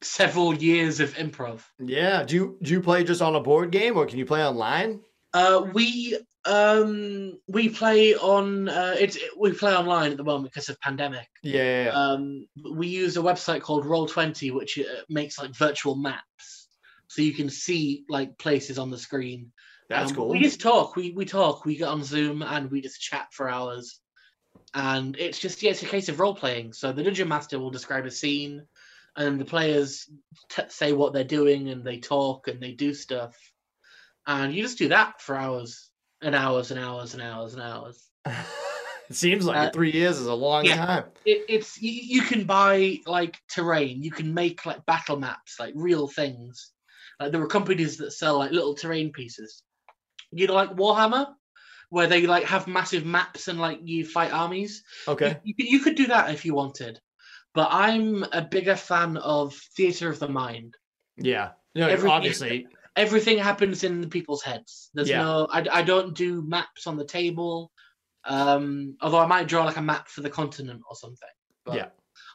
[SPEAKER 2] several years of improv.
[SPEAKER 1] Yeah. Do you do you play just on a board game or can you play online?
[SPEAKER 2] Uh, we um we play on uh it's we play online at the moment because of pandemic.
[SPEAKER 1] Yeah.
[SPEAKER 2] Um, we use a website called Roll Twenty, which uh, makes like virtual maps, so you can see like places on the screen.
[SPEAKER 1] That's
[SPEAKER 2] Um,
[SPEAKER 1] cool.
[SPEAKER 2] We just talk. We we talk. We get on Zoom and we just chat for hours. And it's just yeah, it's a case of role playing. So the dungeon master will describe a scene, and the players t- say what they're doing, and they talk and they do stuff, and you just do that for hours and hours and hours and hours and hours.
[SPEAKER 1] it seems like
[SPEAKER 2] Uh,
[SPEAKER 1] three years is a long
[SPEAKER 2] yeah.
[SPEAKER 1] time.
[SPEAKER 2] It, it's you, you can buy like terrain. You can make like battle maps, like real things. Like there are companies that sell like little terrain pieces. You know, like Warhammer, where they like have massive maps and like you fight armies.
[SPEAKER 1] Okay.
[SPEAKER 2] You, you, could, you could do that if you wanted, but I'm a bigger fan of theater of the mind.
[SPEAKER 1] Yeah. No,
[SPEAKER 2] Every-
[SPEAKER 1] obviously.
[SPEAKER 2] Everything happens in the people's heads. There's
[SPEAKER 1] Yeah.
[SPEAKER 2] no, I, I don't do maps on the table. Um, although I might draw like a map for the continent or something. But
[SPEAKER 1] Yeah.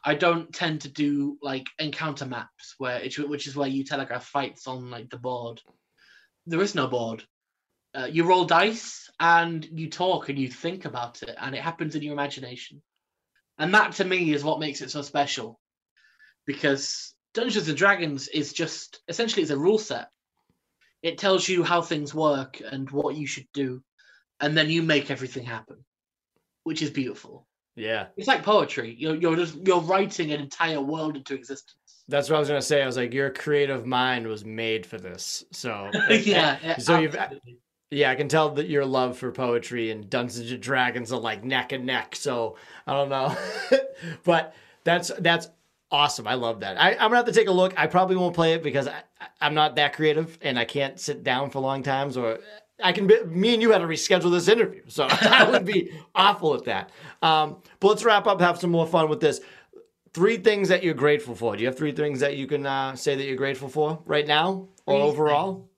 [SPEAKER 2] I don't tend to do like encounter maps where it, which is where you telegraph fights on like the board. There is no board. Uh, you roll dice and you talk and you think about it, and it happens in your imagination. And that to me is what makes it so special, because Dungeons and Dragons is just essentially it's a rule set. It tells you how things work and what you should do, and then you make everything happen, which is beautiful.
[SPEAKER 1] Yeah.
[SPEAKER 2] It's like poetry. You're you're just you're writing an entire world into existence.
[SPEAKER 1] That's what I was gonna say. I was like, your creative mind was made for this. So
[SPEAKER 2] yeah. yeah,
[SPEAKER 1] So you've- Yeah, I can tell that your love for poetry and Dungeons and Dragons are like neck and neck. So I don't know, but that's that's awesome. I love that. I, I'm gonna have to take a look. I probably won't play it because I, I'm not that creative and I can't sit down for long times. Or I can. Be, me and you had to reschedule this interview, so I would be awful at that. Um, but let's wrap up. Have some more fun with this. Three things that you're grateful for. Do you have three things that you can uh, say that you're grateful for right now or
[SPEAKER 2] Three
[SPEAKER 1] overall?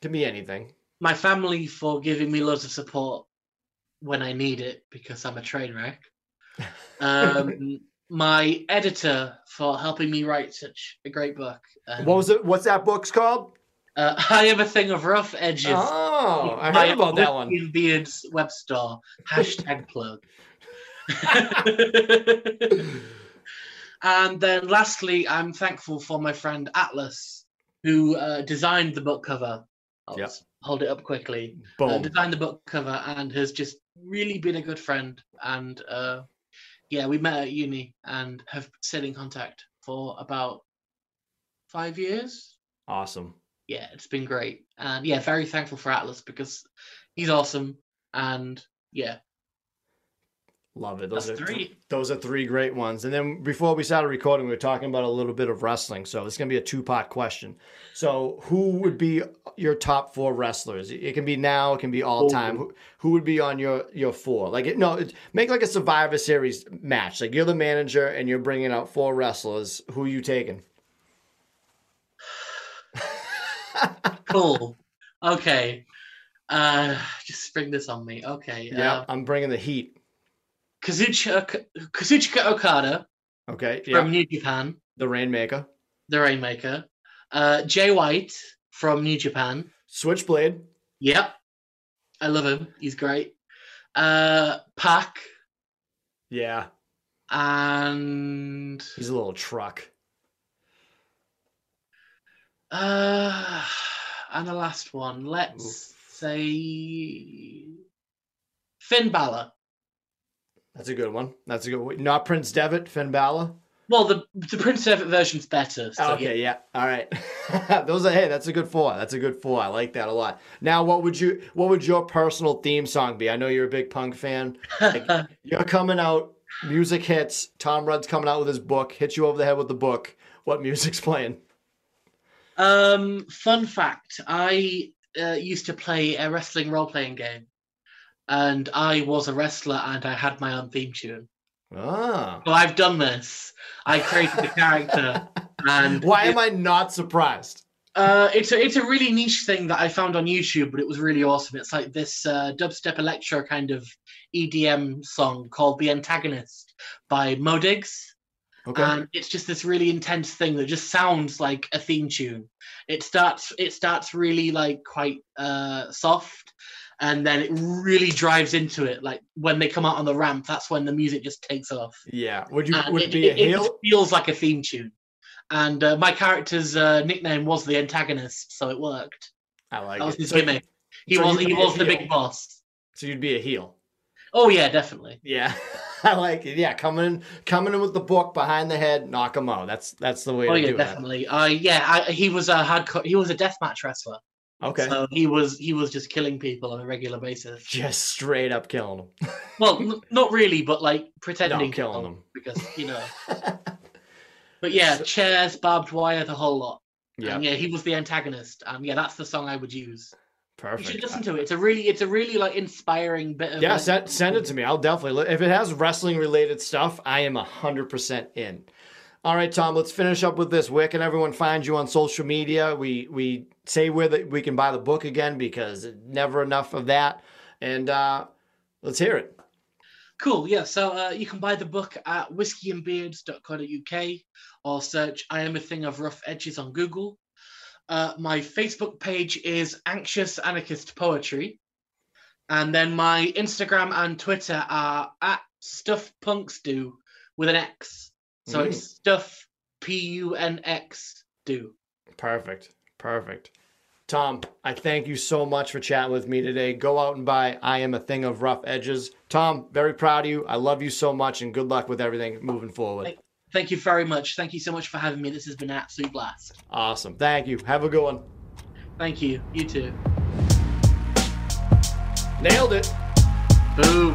[SPEAKER 1] Can be anything.
[SPEAKER 2] My family for giving me loads of support when I need it because I'm a train wreck. Um, my editor for helping me write such a great book. And,
[SPEAKER 1] What was it? What's that book's called?
[SPEAKER 2] Uh, I am a thing of rough edges.
[SPEAKER 1] Oh, I heard about that one.
[SPEAKER 2] And Beards web store. Hashtag plug. and then lastly, I'm thankful for my friend Atlas, who uh, designed the book cover. I'll
[SPEAKER 1] Yep.
[SPEAKER 2] s- hold it up quickly. Uh, designed the book cover and has just really been a good friend. And uh, yeah, we met at uni and have stayed in contact for about five years.
[SPEAKER 1] Awesome.
[SPEAKER 2] Yeah, it's been great. And yeah, very thankful for Atlas because he's awesome. And yeah,
[SPEAKER 1] Love it. Those
[SPEAKER 2] that's
[SPEAKER 1] are
[SPEAKER 2] three.
[SPEAKER 1] those are three great ones. And then before we started recording, we were talking about a little bit of wrestling. So it's gonna be a two part question. So who would be your top four wrestlers? It can be now, it can be all time. Who, who would be on your your four? Like it, no, it, make like a Survivor Series match. Like you're the manager and you're bringing out four wrestlers. Who are you taking?
[SPEAKER 2] Cool. Okay. Uh, just spring this on me. Okay.
[SPEAKER 1] Yeah,
[SPEAKER 2] Uh,
[SPEAKER 1] I'm bringing the heat.
[SPEAKER 2] Kazuchika, Kazuchika Okada
[SPEAKER 1] Okay. Yeah,
[SPEAKER 2] from New Japan,
[SPEAKER 1] the Rainmaker,
[SPEAKER 2] the Rainmaker. Uh, Jay White from New Japan.
[SPEAKER 1] Switchblade.
[SPEAKER 2] Yep. I love him. He's great. Uh, Pac
[SPEAKER 1] Yeah,
[SPEAKER 2] and
[SPEAKER 1] he's a little truck.
[SPEAKER 2] uh, and the last one. Let's say Finn Balor.
[SPEAKER 1] That's a good one. That's a good one. Not Prince Devitt, Finn Balor.
[SPEAKER 2] Well, the the Prince Devitt version's better. So
[SPEAKER 1] okay, yeah. yeah. All right. Those are hey, that's a good four. That's a good four. I like that a lot. Now, what would you what would your personal theme song be? I know you're a big punk fan. Like, you're coming out, music hits, Tom Rudd's coming out with his book, hits you over the head with the book. What music's playing?
[SPEAKER 2] Um, fun fact: I uh, used to play a wrestling role playing game, and I was a wrestler, and I had my own theme tune.
[SPEAKER 1] Ah.
[SPEAKER 2] So I've done this. I created the character, and
[SPEAKER 1] why am I not surprised?
[SPEAKER 2] Uh, it's a it's a really niche thing that I found on YouTube, but it was really awesome. It's like this uh, dubstep electro kind of EDM song called "The Antagonist" by Modigs. Okay. And it's just this really intense thing that just sounds like a theme tune. It starts it starts really like quite uh, soft, and then it really drives into it. Like when they come out on the ramp, that's when the music just takes off.
[SPEAKER 1] Yeah. Would you and would
[SPEAKER 2] it,
[SPEAKER 1] be
[SPEAKER 2] it, a heel? It feels like a theme tune. And uh, my character's uh, nickname was the antagonist, so it worked.
[SPEAKER 1] I like
[SPEAKER 2] that
[SPEAKER 1] it.
[SPEAKER 2] was his so, gimmick. He so was he was the big boss.
[SPEAKER 1] So you'd be a heel.
[SPEAKER 2] Oh yeah, definitely.
[SPEAKER 1] Yeah. I like it. Yeah, coming in, coming in with the book behind the head, knock him out. That's that's the way.
[SPEAKER 2] Oh
[SPEAKER 1] to
[SPEAKER 2] yeah,
[SPEAKER 1] do
[SPEAKER 2] definitely. Uh, yeah, I, he was a hardcore. He was a deathmatch wrestler.
[SPEAKER 1] Okay.
[SPEAKER 2] So he was he was just killing people on a regular basis.
[SPEAKER 1] Just straight up killing them.
[SPEAKER 2] well, n- not really, but like pretending
[SPEAKER 1] no, killing them
[SPEAKER 2] because you know. but yeah, chairs, barbed wire, the whole lot. Yeah. yeah, he was the antagonist. And yeah, that's the song I would use.
[SPEAKER 1] Perfect.
[SPEAKER 2] You should listen to it. It's a really, it's a really like inspiring bit of.
[SPEAKER 1] Yeah, send, send it to me. I'll definitely. If it has wrestling related stuff, I am hundred percent in. All right, Tom. Let's finish up with this. Where can everyone find you on social media? We we say where that we can buy the book again because never enough of that. And uh, let's hear it.
[SPEAKER 2] Cool. Yeah. So uh, you can buy the book at whiskeyandbeards.co.uk or search "I Am a Thing of Rough Edges" on Google. Uh, my Facebook page is Anxious Anarchist Poetry. And then my Instagram and Twitter are at Stuff Punks Do with an X. So mm. it's Stuff P U N X Do.
[SPEAKER 1] Perfect. Perfect. Tom, I thank you so much for chatting with me today. Go out and buy I Am a Thing of Rough Edges. Tom, very proud of you. I love you so much and good luck with everything moving forward.
[SPEAKER 2] Thank you very much. Thank you so much for having me. This has been an absolute blast.
[SPEAKER 1] Awesome. Thank you. Have a good one.
[SPEAKER 2] Thank you. You too.
[SPEAKER 1] Nailed it.
[SPEAKER 2] Boom.